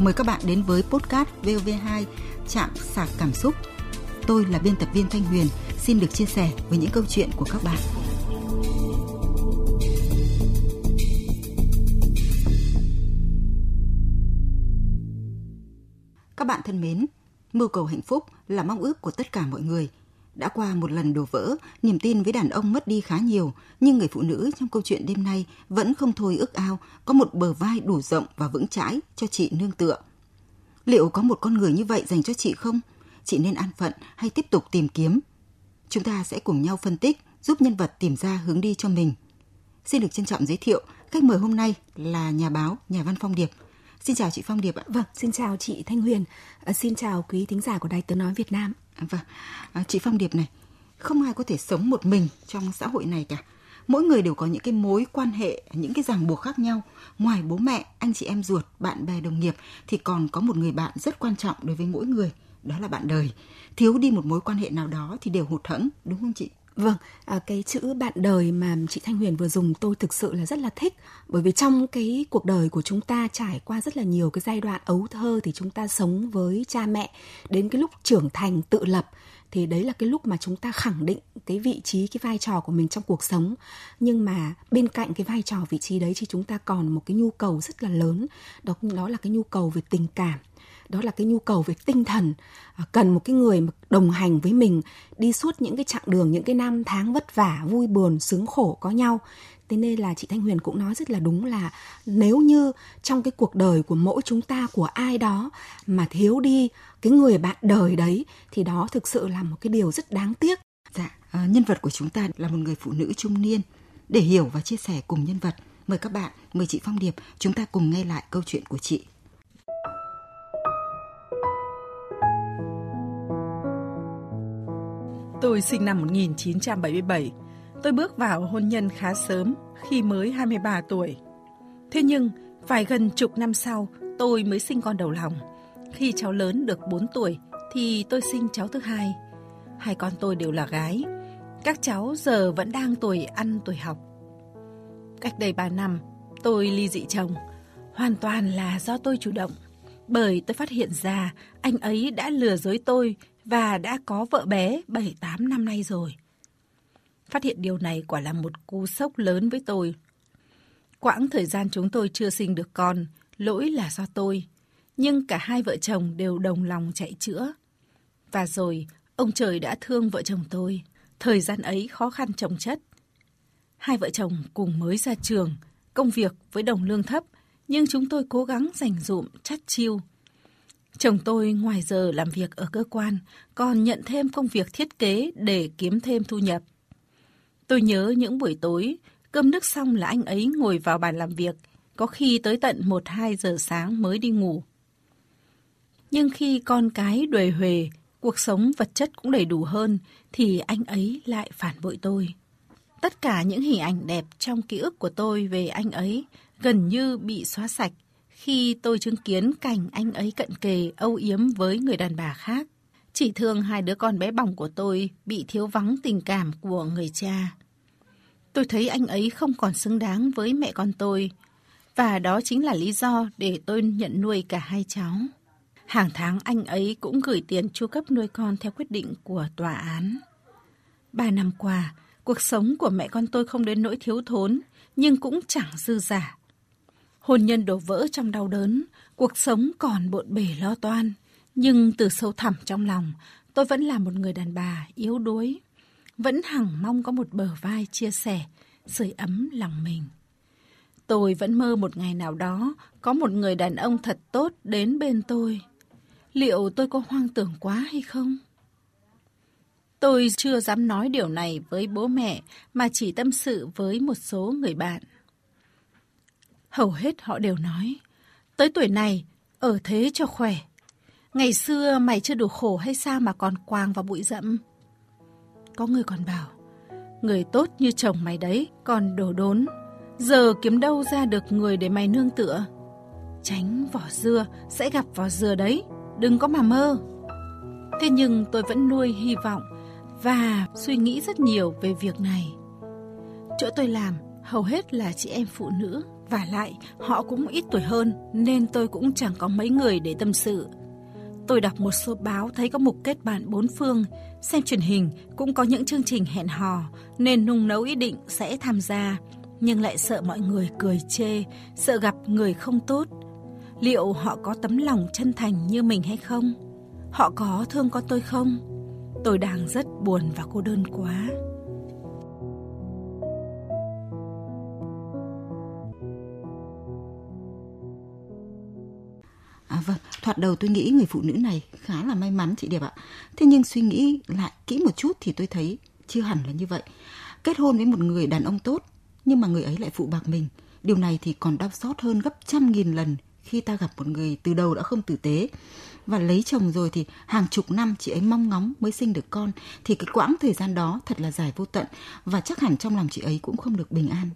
Mời các bạn đến với podcast VOV2 Trạm sạc cảm xúc. Tôi là biên tập viên Thanh Huyền, xin được chia sẻ với những câu chuyện của các bạn. Các bạn thân mến, mưu cầu hạnh phúc là mong ước của tất cả mọi người – đã qua một lần đổ vỡ, niềm tin với đàn ông mất đi khá nhiều, nhưng người phụ nữ trong câu chuyện đêm nay vẫn không thôi ước ao có một bờ vai đủ rộng và vững chãi cho chị nương tựa. Liệu có một con người như vậy dành cho chị không? Chị nên an phận hay tiếp tục tìm kiếm? Chúng ta sẽ cùng nhau phân tích, giúp nhân vật tìm ra hướng đi cho mình. Xin được trân trọng giới thiệu, khách mời hôm nay là nhà báo, nhà văn Phong Điệp. Xin chào chị Phong Điệp ạ. Vâng, xin chào chị Thanh Huyền. À, xin chào quý thính giả của Đài Tiếng Nói Việt Nam. Vâng, à, chị Phong Điệp này, không ai có thể sống một mình trong xã hội này cả. Mỗi người đều có những cái mối quan hệ, những cái ràng buộc khác nhau. Ngoài bố mẹ, anh chị em ruột, bạn bè đồng nghiệp thì còn có một người bạn rất quan trọng đối với mỗi người, đó là bạn đời. Thiếu đi một mối quan hệ nào đó thì đều hụt hẫng, đúng không chị? Vâng, à, cái chữ bạn đời mà chị Thanh Huyền vừa dùng tôi thực sự là rất là thích. Bởi vì trong cái cuộc đời của chúng ta trải qua rất là nhiều cái giai đoạn ấu thơ thì chúng ta sống với cha mẹ. Đến cái lúc trưởng thành tự lập thì đấy là cái lúc mà chúng ta khẳng định cái vị trí cái vai trò của mình trong cuộc sống. Nhưng mà bên cạnh cái vai trò vị trí đấy thì chúng ta còn một cái nhu cầu rất là lớn. Đó đó là cái nhu cầu về tình cảm đó là cái nhu cầu về tinh thần à, cần một cái người mà đồng hành với mình đi suốt những cái chặng đường những cái năm tháng vất vả vui buồn sướng khổ có nhau. Thế nên là chị thanh huyền cũng nói rất là đúng là nếu như trong cái cuộc đời của mỗi chúng ta của ai đó mà thiếu đi cái người bạn đời đấy thì đó thực sự là một cái điều rất đáng tiếc. Dạ à, nhân vật của chúng ta là một người phụ nữ trung niên. Để hiểu và chia sẻ cùng nhân vật mời các bạn mời chị phong điệp chúng ta cùng nghe lại câu chuyện của chị. Tôi sinh năm 1977. Tôi bước vào hôn nhân khá sớm, khi mới 23 tuổi. Thế nhưng, phải gần chục năm sau, tôi mới sinh con đầu lòng. Khi cháu lớn được 4 tuổi, thì tôi sinh cháu thứ hai. Hai con tôi đều là gái. Các cháu giờ vẫn đang tuổi ăn tuổi học. Cách đây 3 năm, tôi ly dị chồng. Hoàn toàn là do tôi chủ động. Bởi tôi phát hiện ra anh ấy đã lừa dối tôi và đã có vợ bé 7-8 năm nay rồi. Phát hiện điều này quả là một cú sốc lớn với tôi. Quãng thời gian chúng tôi chưa sinh được con, lỗi là do tôi. Nhưng cả hai vợ chồng đều đồng lòng chạy chữa. Và rồi, ông trời đã thương vợ chồng tôi. Thời gian ấy khó khăn chồng chất. Hai vợ chồng cùng mới ra trường, công việc với đồng lương thấp, nhưng chúng tôi cố gắng dành dụm, chắt chiêu, Chồng tôi ngoài giờ làm việc ở cơ quan, còn nhận thêm công việc thiết kế để kiếm thêm thu nhập. Tôi nhớ những buổi tối, cơm nước xong là anh ấy ngồi vào bàn làm việc, có khi tới tận 1-2 giờ sáng mới đi ngủ. Nhưng khi con cái đuề huề, cuộc sống vật chất cũng đầy đủ hơn, thì anh ấy lại phản bội tôi. Tất cả những hình ảnh đẹp trong ký ức của tôi về anh ấy gần như bị xóa sạch khi tôi chứng kiến cảnh anh ấy cận kề âu yếm với người đàn bà khác. Chỉ thương hai đứa con bé bỏng của tôi bị thiếu vắng tình cảm của người cha. Tôi thấy anh ấy không còn xứng đáng với mẹ con tôi. Và đó chính là lý do để tôi nhận nuôi cả hai cháu. Hàng tháng anh ấy cũng gửi tiền chu cấp nuôi con theo quyết định của tòa án. Ba năm qua, cuộc sống của mẹ con tôi không đến nỗi thiếu thốn, nhưng cũng chẳng dư giả. Hôn nhân đổ vỡ trong đau đớn, cuộc sống còn bộn bể lo toan. Nhưng từ sâu thẳm trong lòng, tôi vẫn là một người đàn bà yếu đuối. Vẫn hằng mong có một bờ vai chia sẻ, sưởi ấm lòng mình. Tôi vẫn mơ một ngày nào đó có một người đàn ông thật tốt đến bên tôi. Liệu tôi có hoang tưởng quá hay không? Tôi chưa dám nói điều này với bố mẹ mà chỉ tâm sự với một số người bạn. Hầu hết họ đều nói, tới tuổi này, ở thế cho khỏe. Ngày xưa mày chưa đủ khổ hay sao mà còn quàng vào bụi rậm? Có người còn bảo, người tốt như chồng mày đấy, còn đổ đốn. Giờ kiếm đâu ra được người để mày nương tựa? Tránh vỏ dưa, sẽ gặp vỏ dừa đấy, đừng có mà mơ. Thế nhưng tôi vẫn nuôi hy vọng và suy nghĩ rất nhiều về việc này. Chỗ tôi làm hầu hết là chị em phụ nữ và lại họ cũng ít tuổi hơn nên tôi cũng chẳng có mấy người để tâm sự. Tôi đọc một số báo thấy có mục kết bạn bốn phương, xem truyền hình cũng có những chương trình hẹn hò nên nung nấu ý định sẽ tham gia, nhưng lại sợ mọi người cười chê, sợ gặp người không tốt. Liệu họ có tấm lòng chân thành như mình hay không? Họ có thương con tôi không? Tôi đang rất buồn và cô đơn quá. À vâng, thoạt đầu tôi nghĩ người phụ nữ này khá là may mắn chị Điệp ạ. Thế nhưng suy nghĩ lại kỹ một chút thì tôi thấy chưa hẳn là như vậy. Kết hôn với một người đàn ông tốt, nhưng mà người ấy lại phụ bạc mình. Điều này thì còn đau xót hơn gấp trăm nghìn lần khi ta gặp một người từ đầu đã không tử tế và lấy chồng rồi thì hàng chục năm chị ấy mong ngóng mới sinh được con thì cái quãng thời gian đó thật là dài vô tận và chắc hẳn trong lòng chị ấy cũng không được bình an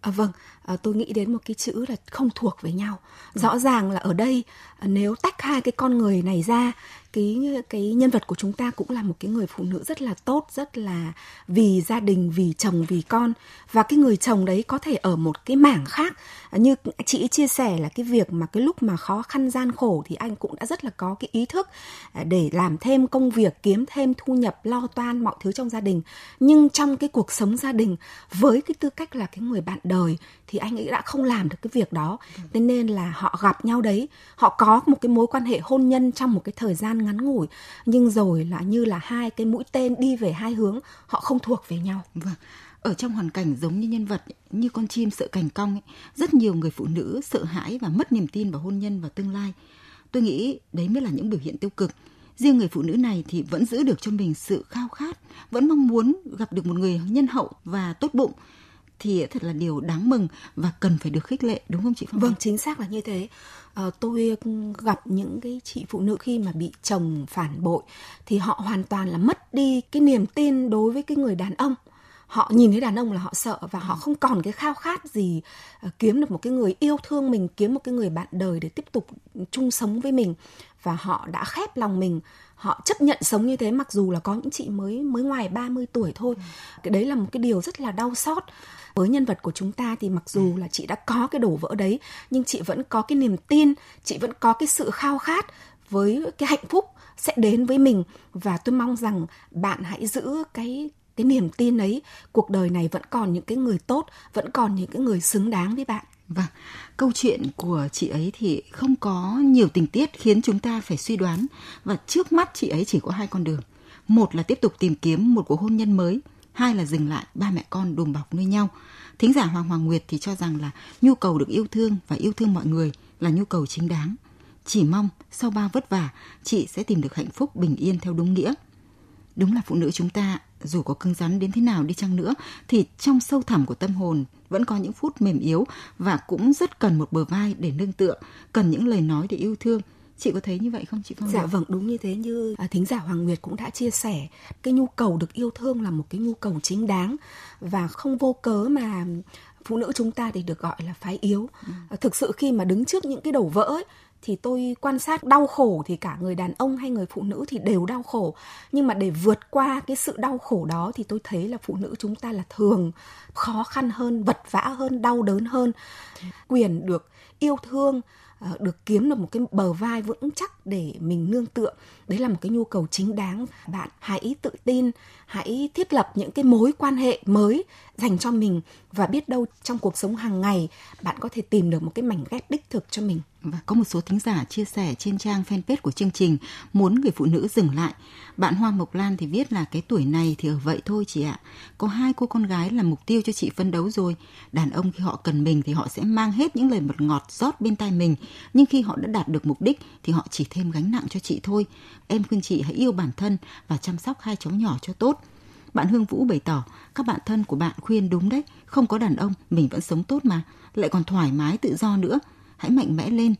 À, vâng, à, tôi nghĩ đến một cái chữ là không thuộc với nhau. Rõ ràng là ở đây à, nếu tách hai cái con người này ra cái cái nhân vật của chúng ta cũng là một cái người phụ nữ rất là tốt, rất là vì gia đình, vì chồng, vì con. Và cái người chồng đấy có thể ở một cái mảng khác. Như chị chia sẻ là cái việc mà cái lúc mà khó khăn, gian khổ thì anh cũng đã rất là có cái ý thức à, để làm thêm công việc, kiếm thêm thu nhập, lo toan mọi thứ trong gia đình. Nhưng trong cái cuộc sống gia đình, với cái tư cách là cái người bạn đời, thì anh ấy đã không làm được cái việc đó. Thế nên là họ gặp nhau đấy. Họ có một cái mối quan hệ hôn nhân trong một cái thời gian ngắn ngủi nhưng rồi là như là hai cái mũi tên đi về hai hướng họ không thuộc về nhau. Vâng ở trong hoàn cảnh giống như nhân vật như con chim sợ cành cong ấy, rất nhiều người phụ nữ sợ hãi và mất niềm tin vào hôn nhân và tương lai. Tôi nghĩ đấy mới là những biểu hiện tiêu cực. Riêng người phụ nữ này thì vẫn giữ được cho mình sự khao khát vẫn mong muốn gặp được một người nhân hậu và tốt bụng thì thật là điều đáng mừng và cần phải được khích lệ đúng không chị Phong? Vâng, chính xác là như thế. À, tôi gặp những cái chị phụ nữ khi mà bị chồng phản bội thì họ hoàn toàn là mất đi cái niềm tin đối với cái người đàn ông họ nhìn thấy đàn ông là họ sợ và họ không còn cái khao khát gì ờ, kiếm được một cái người yêu thương mình kiếm một cái người bạn đời để tiếp tục chung sống với mình và họ đã khép lòng mình họ chấp nhận sống như thế mặc dù là có những chị mới mới ngoài 30 tuổi thôi. Ừ. Cái đấy là một cái điều rất là đau xót với nhân vật của chúng ta thì mặc dù là chị đã có cái đổ vỡ đấy, nhưng chị vẫn có cái niềm tin, chị vẫn có cái sự khao khát với cái hạnh phúc sẽ đến với mình và tôi mong rằng bạn hãy giữ cái cái niềm tin ấy cuộc đời này vẫn còn những cái người tốt, vẫn còn những cái người xứng đáng với bạn Vâng, câu chuyện của chị ấy thì không có nhiều tình tiết khiến chúng ta phải suy đoán và trước mắt chị ấy chỉ có hai con đường. Một là tiếp tục tìm kiếm một cuộc hôn nhân mới hai là dừng lại ba mẹ con đùm bọc nuôi nhau. Thính giả Hoàng Hoàng Nguyệt thì cho rằng là nhu cầu được yêu thương và yêu thương mọi người là nhu cầu chính đáng. Chỉ mong sau bao vất vả, chị sẽ tìm được hạnh phúc bình yên theo đúng nghĩa. Đúng là phụ nữ chúng ta, dù có cứng rắn đến thế nào đi chăng nữa, thì trong sâu thẳm của tâm hồn vẫn có những phút mềm yếu và cũng rất cần một bờ vai để nương tựa, cần những lời nói để yêu thương, chị có thấy như vậy không? Chị Phong? Dạ vâng đúng như thế như à, thính giả Hoàng Nguyệt cũng đã chia sẻ. Cái nhu cầu được yêu thương là một cái nhu cầu chính đáng và không vô cớ mà phụ nữ chúng ta thì được gọi là phái yếu. Ừ. À, thực sự khi mà đứng trước những cái đổ vỡ ấy, thì tôi quan sát đau khổ thì cả người đàn ông hay người phụ nữ thì đều đau khổ nhưng mà để vượt qua cái sự đau khổ đó thì tôi thấy là phụ nữ chúng ta là thường khó khăn hơn vật vã hơn đau đớn hơn quyền được yêu thương Ờ, được kiếm được một cái bờ vai vững chắc để mình nương tựa. Đấy là một cái nhu cầu chính đáng. Bạn hãy tự tin, hãy thiết lập những cái mối quan hệ mới dành cho mình và biết đâu trong cuộc sống hàng ngày bạn có thể tìm được một cái mảnh ghép đích thực cho mình và có một số thính giả chia sẻ trên trang fanpage của chương trình muốn người phụ nữ dừng lại. Bạn Hoa Mộc Lan thì viết là cái tuổi này thì ở vậy thôi chị ạ. Có hai cô con gái là mục tiêu cho chị phấn đấu rồi. Đàn ông khi họ cần mình thì họ sẽ mang hết những lời mật ngọt rót bên tai mình. Nhưng khi họ đã đạt được mục đích thì họ chỉ thêm gánh nặng cho chị thôi. Em khuyên chị hãy yêu bản thân và chăm sóc hai cháu nhỏ cho tốt. Bạn Hương Vũ bày tỏ, các bạn thân của bạn khuyên đúng đấy, không có đàn ông mình vẫn sống tốt mà, lại còn thoải mái tự do nữa hãy mạnh mẽ lên.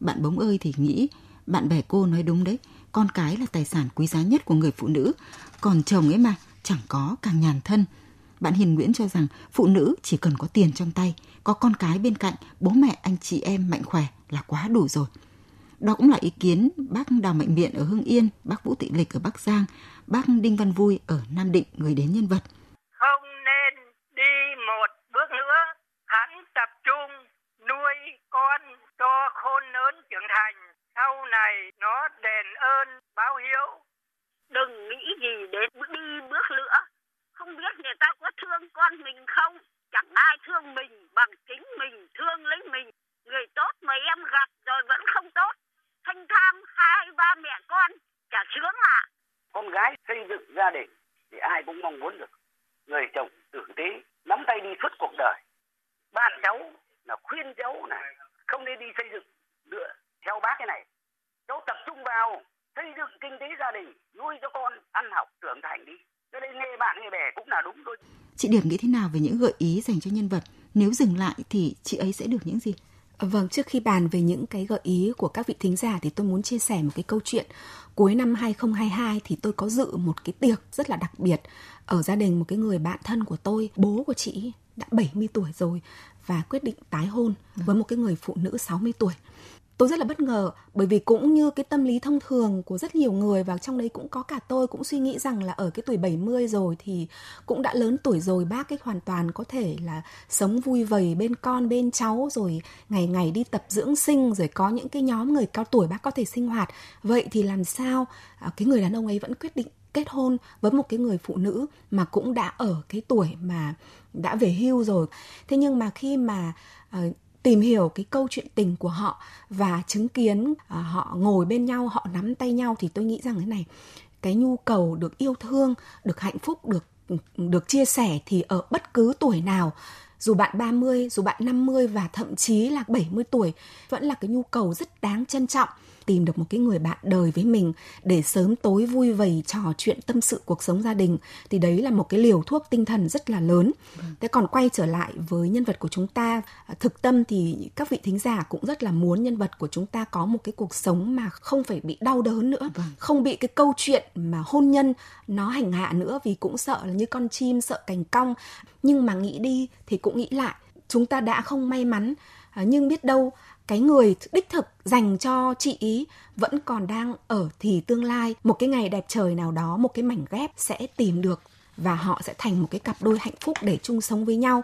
Bạn bóng ơi thì nghĩ, bạn bè cô nói đúng đấy, con cái là tài sản quý giá nhất của người phụ nữ, còn chồng ấy mà, chẳng có càng nhàn thân. Bạn Hiền Nguyễn cho rằng phụ nữ chỉ cần có tiền trong tay, có con cái bên cạnh, bố mẹ anh chị em mạnh khỏe là quá đủ rồi. Đó cũng là ý kiến bác Đào Mạnh Miện ở Hưng Yên, bác Vũ thị Lịch ở Bắc Giang, bác Đinh Văn Vui ở Nam Định người đến nhân vật. Không nên đi một con cho khôn lớn trưởng thành. Sau này nó đền ơn báo hiếu. Đừng nghĩ gì đến đi bước nữa. Không biết người ta có thương con mình không? Chẳng ai thương mình bằng chính mình, thương lấy mình. Người tốt mà em gặp rồi vẫn không tốt. Thanh tham hai ba mẹ con, chả sướng à? Con gái xây dựng gia đình thì ai cũng mong muốn được. Người chồng tử tế nắm tay đi suốt cuộc đời. Bạn cháu là khuyên cháu này không nên đi xây dựng nữa theo bác cái này. Cháu tập trung vào xây dựng kinh tế gia đình nuôi cho con ăn học trưởng thành đi. Cho nên nghe bạn nghe bè cũng là đúng thôi. Chị điểm nghĩ thế nào về những gợi ý dành cho nhân vật? Nếu dừng lại thì chị ấy sẽ được những gì? Vâng, trước khi bàn về những cái gợi ý của các vị thính giả thì tôi muốn chia sẻ một cái câu chuyện. Cuối năm 2022 thì tôi có dự một cái tiệc rất là đặc biệt ở gia đình một cái người bạn thân của tôi, bố của chị đã 70 tuổi rồi và quyết định tái hôn với một cái người phụ nữ 60 tuổi. Tôi rất là bất ngờ bởi vì cũng như cái tâm lý thông thường của rất nhiều người và trong đấy cũng có cả tôi cũng suy nghĩ rằng là ở cái tuổi 70 rồi thì cũng đã lớn tuổi rồi bác ấy hoàn toàn có thể là sống vui vầy bên con bên cháu rồi ngày ngày đi tập dưỡng sinh rồi có những cái nhóm người cao tuổi bác có thể sinh hoạt. Vậy thì làm sao à, cái người đàn ông ấy vẫn quyết định kết hôn với một cái người phụ nữ mà cũng đã ở cái tuổi mà đã về hưu rồi. Thế nhưng mà khi mà uh, tìm hiểu cái câu chuyện tình của họ và chứng kiến uh, họ ngồi bên nhau họ nắm tay nhau thì tôi nghĩ rằng thế này cái nhu cầu được yêu thương được hạnh phúc được được chia sẻ thì ở bất cứ tuổi nào dù bạn 30, dù bạn 50 và thậm chí là 70 tuổi vẫn là cái nhu cầu rất đáng trân trọng tìm được một cái người bạn đời với mình để sớm tối vui vầy trò chuyện tâm sự cuộc sống gia đình thì đấy là một cái liều thuốc tinh thần rất là lớn. Vâng. Thế còn quay trở lại với nhân vật của chúng ta, thực tâm thì các vị thính giả cũng rất là muốn nhân vật của chúng ta có một cái cuộc sống mà không phải bị đau đớn nữa, vâng. không bị cái câu chuyện mà hôn nhân nó hành hạ nữa vì cũng sợ là như con chim sợ cành cong nhưng mà nghĩ đi thì cũng nghĩ lại chúng ta đã không may mắn nhưng biết đâu cái người đích thực dành cho chị ý vẫn còn đang ở thì tương lai một cái ngày đẹp trời nào đó một cái mảnh ghép sẽ tìm được và họ sẽ thành một cái cặp đôi hạnh phúc để chung sống với nhau.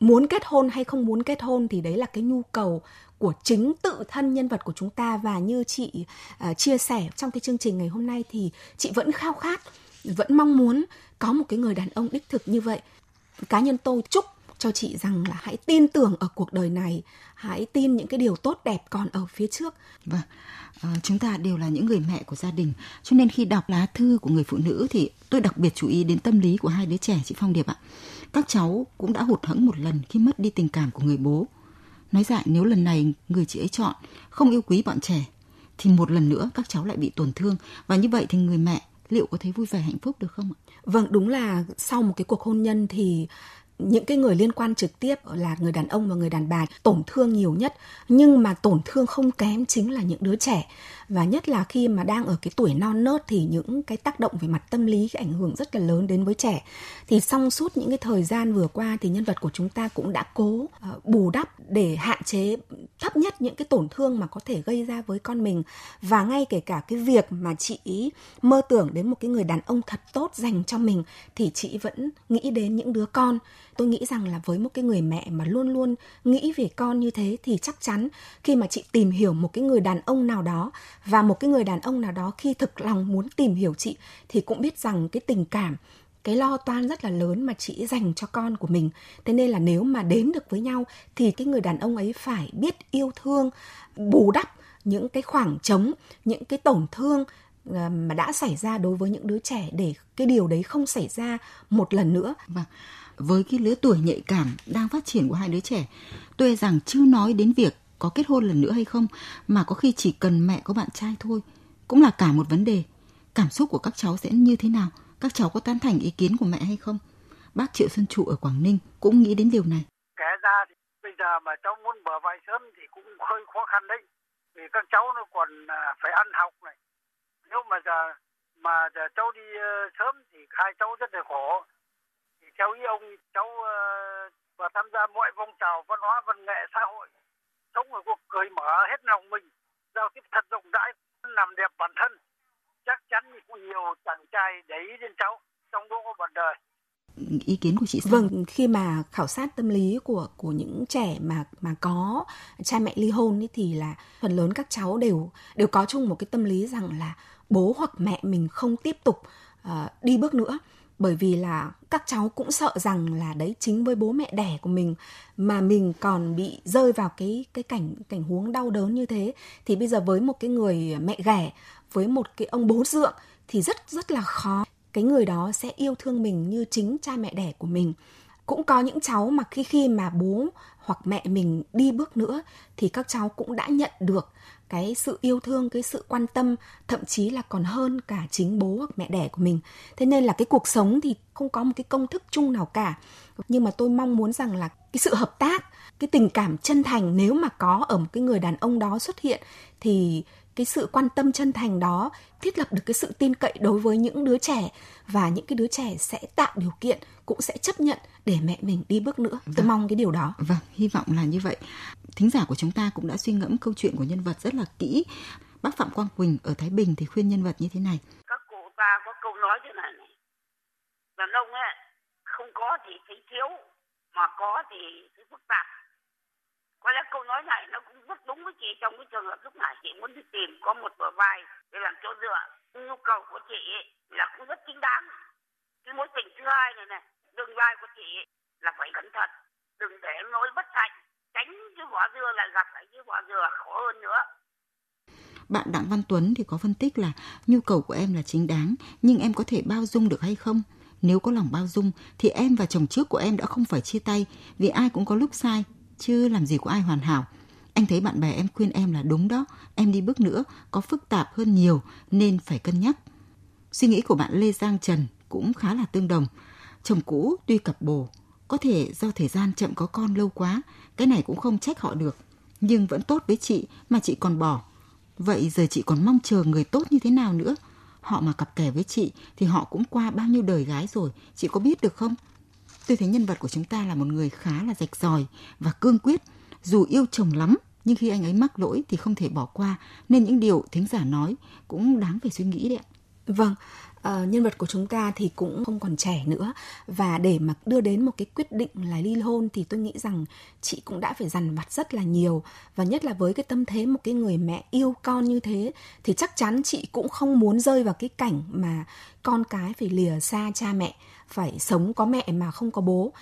Muốn kết hôn hay không muốn kết hôn thì đấy là cái nhu cầu của chính tự thân nhân vật của chúng ta. Và như chị uh, chia sẻ trong cái chương trình ngày hôm nay thì chị vẫn khao khát vẫn mong muốn có một cái người đàn ông đích thực như vậy. Cá nhân tôi chúc cho chị rằng là hãy tin tưởng ở cuộc đời này hãy tin những cái điều tốt đẹp còn ở phía trước. Vâng à, chúng ta đều là những người mẹ của gia đình. Cho nên khi đọc lá thư của người phụ nữ thì tôi đặc biệt chú ý đến tâm lý của hai đứa trẻ chị phong điệp ạ. Các cháu cũng đã hụt hẫng một lần khi mất đi tình cảm của người bố. Nói dại nếu lần này người chị ấy chọn không yêu quý bọn trẻ thì một lần nữa các cháu lại bị tổn thương. Và như vậy thì người mẹ liệu có thấy vui vẻ hạnh phúc được không ạ? Vâng, đúng là sau một cái cuộc hôn nhân thì những cái người liên quan trực tiếp là người đàn ông và người đàn bà tổn thương nhiều nhất. Nhưng mà tổn thương không kém chính là những đứa trẻ. Và nhất là khi mà đang ở cái tuổi non nớt thì những cái tác động về mặt tâm lý cái ảnh hưởng rất là lớn đến với trẻ. Thì song suốt những cái thời gian vừa qua thì nhân vật của chúng ta cũng đã cố ờ, bù đắp để hạn chế thấp nhất những cái tổn thương mà có thể gây ra với con mình. Và ngay kể cả cái việc mà chị ý mơ tưởng đến một cái người đàn ông thật tốt dành cho mình thì chị vẫn nghĩ đến những đứa con tôi nghĩ rằng là với một cái người mẹ mà luôn luôn nghĩ về con như thế thì chắc chắn khi mà chị tìm hiểu một cái người đàn ông nào đó và một cái người đàn ông nào đó khi thực lòng muốn tìm hiểu chị thì cũng biết rằng cái tình cảm, cái lo toan rất là lớn mà chị dành cho con của mình. Thế nên là nếu mà đến được với nhau thì cái người đàn ông ấy phải biết yêu thương, bù đắp những cái khoảng trống, những cái tổn thương ờ, mà đã xảy ra đối với những đứa trẻ để cái điều đấy không xảy ra một lần nữa. Vâng với cái lứa tuổi nhạy cảm đang phát triển của hai đứa trẻ. Tôi e rằng chưa nói đến việc có kết hôn lần nữa hay không, mà có khi chỉ cần mẹ có bạn trai thôi, cũng là cả một vấn đề. Cảm xúc của các cháu sẽ như thế nào? Các cháu có tán thành ý kiến của mẹ hay không? Bác triệu xuân trụ ở quảng ninh cũng nghĩ đến điều này. Kể ra thì bây giờ mà cháu muốn bờ vai sớm thì cũng hơi khó khăn đấy. Vì các cháu nó còn à, phải ăn học này. Nếu mà giờ mà giờ cháu đi ờ, sớm thì hai cháu rất là khổ theo ý ông cháu ờ, và tham gia mọi phong trào văn hóa văn nghệ xã hội. Sống ở cuộc cười mở hết lòng mình giao tiếp thật rộng rãi làm đẹp bản thân. Chắc chắn cũng nhiều chàng trai để ý đến cháu trong đó có bạn đời. Ý kiến của chị sao? Vâng, khi mà khảo sát tâm lý của của những trẻ mà mà có cha mẹ ly hôn ấy thì là phần lớn các cháu đều đều có chung một cái tâm lý rằng là bố hoặc mẹ mình không tiếp tục uh, đi bước nữa bởi vì là các cháu cũng sợ rằng là đấy, chính với bố mẹ đẻ của mình mà mình còn bị rơi vào cái cái cảnh cảnh huống đau đớn như thế, thì bây giờ với một cái người mẹ ghẻ, với một cái ông bố dượng thì rất rất là khó. Cái người đó sẽ yêu thương mình như chính cha mẹ đẻ của mình. Cũng có những cháu mà khi khi mà bố hoặc mẹ mình đi bước nữa thì các cháu cũng đã nhận được cái sự yêu thương, cái sự quan tâm, thậm chí là còn hơn cả chính bố hoặc mẹ đẻ của mình. Thế nên là cái cuộc sống thì không có một cái công thức chung nào cả. Nhưng mà tôi mong muốn rằng là cái sự hợp tác, cái tình cảm chân thành nếu mà có ở một cái người đàn ông đó xuất hiện, thì cái sự quan tâm chân thành đó thiết lập được cái sự tin cậy đối với những đứa trẻ. Và những cái đứa trẻ sẽ tạo điều kiện cũng sẽ chấp nhận để mẹ mình đi bước nữa. Tôi vâng. mong cái điều đó. Vâng hy vọng là như vậy. Thính giả của chúng ta cũng đã suy ngẫm câu chuyện của nhân vật rất là kỹ. Bác phạm quang quỳnh ở thái bình thì khuyên nhân vật như thế này. Các cụ ta có câu nói thế này này. Đàn ông ấy không có thì thấy thiếu mà có thì thấy phức tạp có lẽ câu nói này nó cũng rất đúng với chị, trong cái trường hợp lúc này chị muốn đi tìm có một bờ vai để làm chỗ dựa. Nhu cầu của chị là cũng rất chính đáng. Cái mối tình thứ hai này này tương lai của chị là phải cẩn thận, đừng để nỗi bất hạnh tránh cái vỏ dưa là gặp phải cái vỏ dừa khó hơn nữa. Bạn Đặng Văn Tuấn thì có phân tích là nhu cầu của em là chính đáng, nhưng em có thể bao dung được hay không? Nếu có lòng bao dung thì em và chồng trước của em đã không phải chia tay, vì ai cũng có lúc sai chứ làm gì có ai hoàn hảo. Anh thấy bạn bè em khuyên em là đúng đó, em đi bước nữa có phức tạp hơn nhiều nên phải cân nhắc. Suy nghĩ của bạn Lê Giang Trần cũng khá là tương đồng. Chồng cũ tuy cặp bồ, có thể do thời gian chậm có con lâu quá, cái này cũng không trách họ được. Nhưng vẫn tốt với chị mà chị còn bỏ. Vậy giờ chị còn mong chờ người tốt như thế nào nữa? Họ mà cặp kè với chị thì họ cũng qua bao nhiêu đời gái rồi, chị có biết được không? Tôi thấy nhân vật của chúng ta là một người khá là rạch ròi và cương quyết. Dù yêu chồng lắm, nhưng khi anh ấy mắc lỗi thì không thể bỏ qua. Nên những điều thính giả nói cũng đáng phải suy nghĩ đấy ạ. Vâng, uh, nhân vật của chúng ta thì cũng không còn trẻ nữa và để mà đưa đến một cái quyết định là ly hôn thì tôi nghĩ rằng chị cũng đã phải dằn vặt rất là nhiều và nhất là với cái tâm thế một cái người mẹ yêu con như thế thì chắc chắn chị cũng không muốn rơi vào cái cảnh mà con cái phải lìa xa cha mẹ phải sống có mẹ mà không có bố.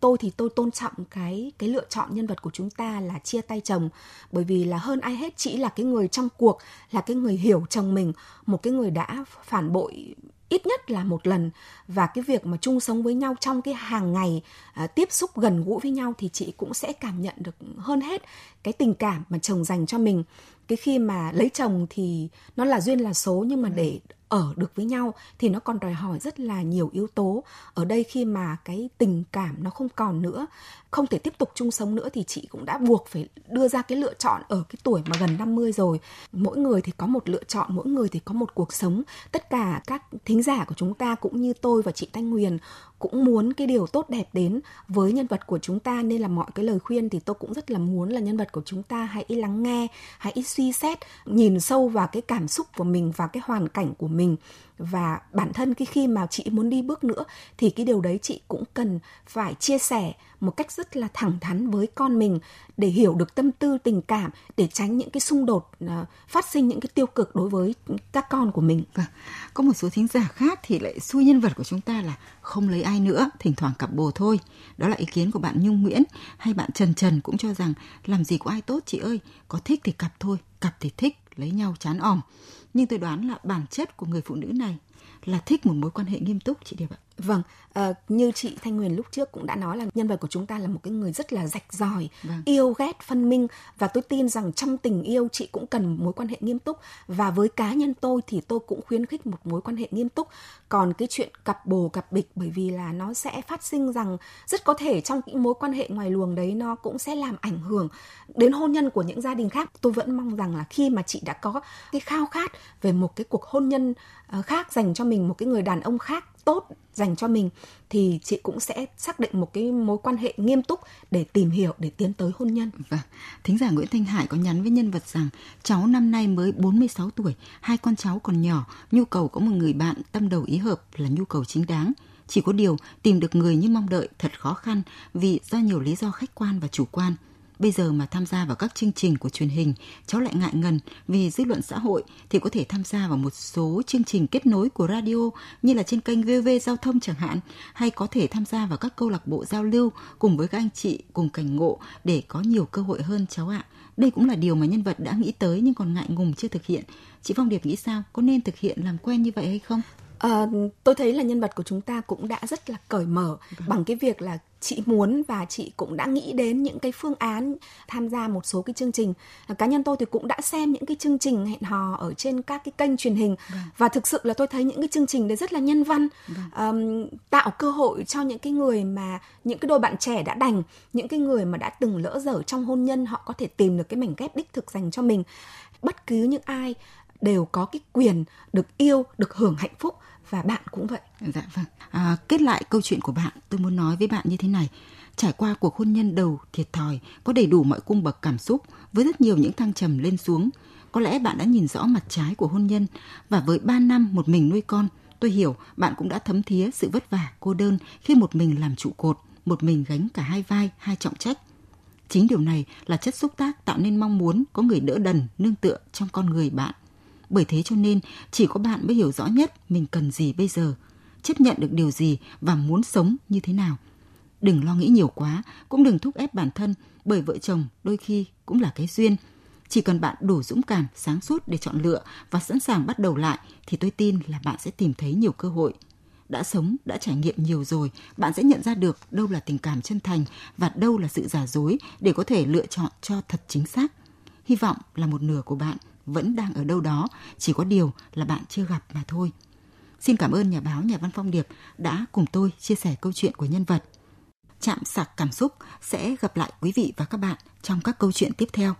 Tôi thì tôi tôn trọng cái cái lựa chọn nhân vật của chúng ta là chia tay chồng bởi vì là hơn ai hết chị là cái người trong cuộc là cái người hiểu chồng mình một cái người đã phản bội ít nhất là một lần. Và cái việc mà chung sống với nhau trong cái hàng ngày à, tiếp xúc gần gũi với nhau thì chị cũng sẽ cảm nhận được hơn hết cái tình cảm mà chồng dành cho mình. Cái khi mà lấy chồng thì nó là duyên là số nhưng mà để ở được với nhau thì nó còn đòi hỏi rất là nhiều yếu tố. Ở đây khi mà cái tình cảm nó không còn nữa không thể tiếp tục chung sống nữa thì chị cũng đã buộc phải đưa ra cái lựa chọn ở cái tuổi mà gần 50 rồi. Mỗi người thì có một lựa chọn, mỗi người thì có một cuộc sống. Tất cả các thính giả của chúng ta cũng như tôi và chị Thanh Huyền cũng muốn cái điều tốt đẹp đến với nhân vật của chúng ta. Nên là mọi cái lời khuyên thì tôi cũng rất là muốn là nhân vật của chúng ta hãy lắng nghe, hãy suy xét, nhìn sâu vào cái cảm xúc của mình và cái hoàn cảnh của mình. Và bản thân cái khi mà chị muốn đi bước nữa thì cái điều đấy chị cũng cần phải chia sẻ một cách rất là thẳng thắn với con mình để hiểu được tâm tư tình cảm để tránh những cái xung đột à, phát sinh những cái tiêu cực đối với các con của mình. Vâng, có một số thính giả khác thì lại xui nhân vật của chúng ta là không lấy ai nữa, thỉnh thoảng cặp bồ thôi. Đó là ý kiến của bạn Nhung Nguyễn hay bạn Trần Trần cũng cho rằng làm gì có ai tốt chị ơi, có thích thì cặp thôi, cặp thì thích, lấy nhau chán òm nhưng tôi đoán là bản chất của người phụ nữ này là thích một mối quan hệ nghiêm túc chị Điệp ạ. Vâng, uh, như chị Thanh Nguyên lúc trước cũng đã nói là nhân vật của chúng ta là một cái người rất là rạch ròi, vâng. yêu ghét phân minh và tôi tin rằng trong tình yêu chị cũng cần mối quan hệ nghiêm túc và với cá nhân tôi thì tôi cũng khuyến khích một mối quan hệ nghiêm túc. Còn cái chuyện cặp bồ cặp bịch bởi vì là nó sẽ phát sinh rằng rất có thể trong những mối quan hệ ngoài luồng đấy nó cũng sẽ làm ảnh hưởng đến hôn nhân của những gia đình khác. Tôi vẫn mong rằng là khi mà chị đã có cái khao khát về một cái cuộc hôn nhân ờ, khác dành cho mình một cái người đàn ông khác tốt dành cho mình thì chị cũng sẽ xác định một cái mối quan hệ nghiêm túc để tìm hiểu để tiến tới hôn nhân. Vâng. Thính giả Nguyễn Thanh Hải có nhắn với nhân vật rằng cháu năm nay mới 46 tuổi, hai con cháu còn nhỏ, nhu cầu có một người bạn tâm đầu ý hợp là nhu cầu chính đáng. Chỉ có điều tìm được người như mong đợi thật khó khăn vì do nhiều lý do khách quan và chủ quan bây giờ mà tham gia vào các chương trình của truyền hình, cháu lại ngại ngần vì dư luận xã hội thì có thể tham gia vào một số chương trình kết nối của radio như là trên kênh VV Giao thông chẳng hạn, hay có thể tham gia vào các câu lạc bộ giao lưu cùng với các anh chị cùng cảnh ngộ để có nhiều cơ hội hơn cháu ạ. Đây cũng là điều mà nhân vật đã nghĩ tới nhưng còn ngại ngùng chưa thực hiện. Chị Phong Điệp nghĩ sao? Có nên thực hiện làm quen như vậy hay không? À, tôi thấy là nhân vật của chúng ta cũng đã rất là cởi mở vâng. bằng cái việc là chị muốn và chị cũng đã nghĩ đến những cái phương án tham gia một số cái chương trình. À, cá nhân tôi thì cũng đã xem những cái chương trình hẹn hò ở trên các cái kênh truyền hình. Vâng. và thực sự là tôi thấy những cái chương trình đấy rất là nhân văn um, tạo cơ hội cho những cái người mà những cái đôi bạn trẻ đã đành những cái người mà đã từng lỡ dở trong hôn nhân họ có thể tìm được cái mảnh ghép đích thực dành cho mình. Bất cứ những ai đều có cái quyền được yêu được hưởng hạnh phúc và bạn cũng vậy. Dạ vâng. À, kết lại câu chuyện của bạn, tôi muốn nói với bạn như thế này. Trải qua cuộc hôn nhân đầu thiệt thòi, có đầy đủ mọi cung bậc cảm xúc với rất nhiều những thăng trầm lên xuống. Có lẽ bạn đã nhìn rõ mặt trái của hôn nhân và với 3 năm một mình nuôi con, tôi hiểu bạn cũng đã thấm thía sự vất vả, cô đơn khi một mình làm trụ cột, một mình gánh cả hai vai, hai trọng trách. Chính điều này là chất xúc tác tạo nên mong muốn có người đỡ đần, nương tựa trong con người bạn. Bởi thế cho nên chỉ có bạn mới hiểu rõ nhất mình cần gì bây giờ, chấp nhận được điều gì và muốn sống như thế nào. Đừng lo nghĩ nhiều quá, cũng đừng thúc ép bản thân, bởi vợ chồng đôi khi cũng là cái duyên. Chỉ cần bạn đủ dũng cảm, sáng suốt để chọn lựa và sẵn sàng bắt đầu lại thì tôi tin là bạn sẽ tìm thấy nhiều cơ hội. Đã sống, đã trải nghiệm nhiều rồi, bạn sẽ nhận ra được đâu là tình cảm chân thành và đâu là sự giả dối để có thể lựa chọn cho thật chính xác. Hy vọng là một nửa của bạn vẫn đang ở đâu đó, chỉ có điều là bạn chưa gặp mà thôi. Xin cảm ơn nhà báo Nhà văn Phong Điệp đã cùng tôi chia sẻ câu chuyện của nhân vật. Chạm sạc cảm xúc sẽ gặp lại quý vị và các bạn trong các câu chuyện tiếp theo.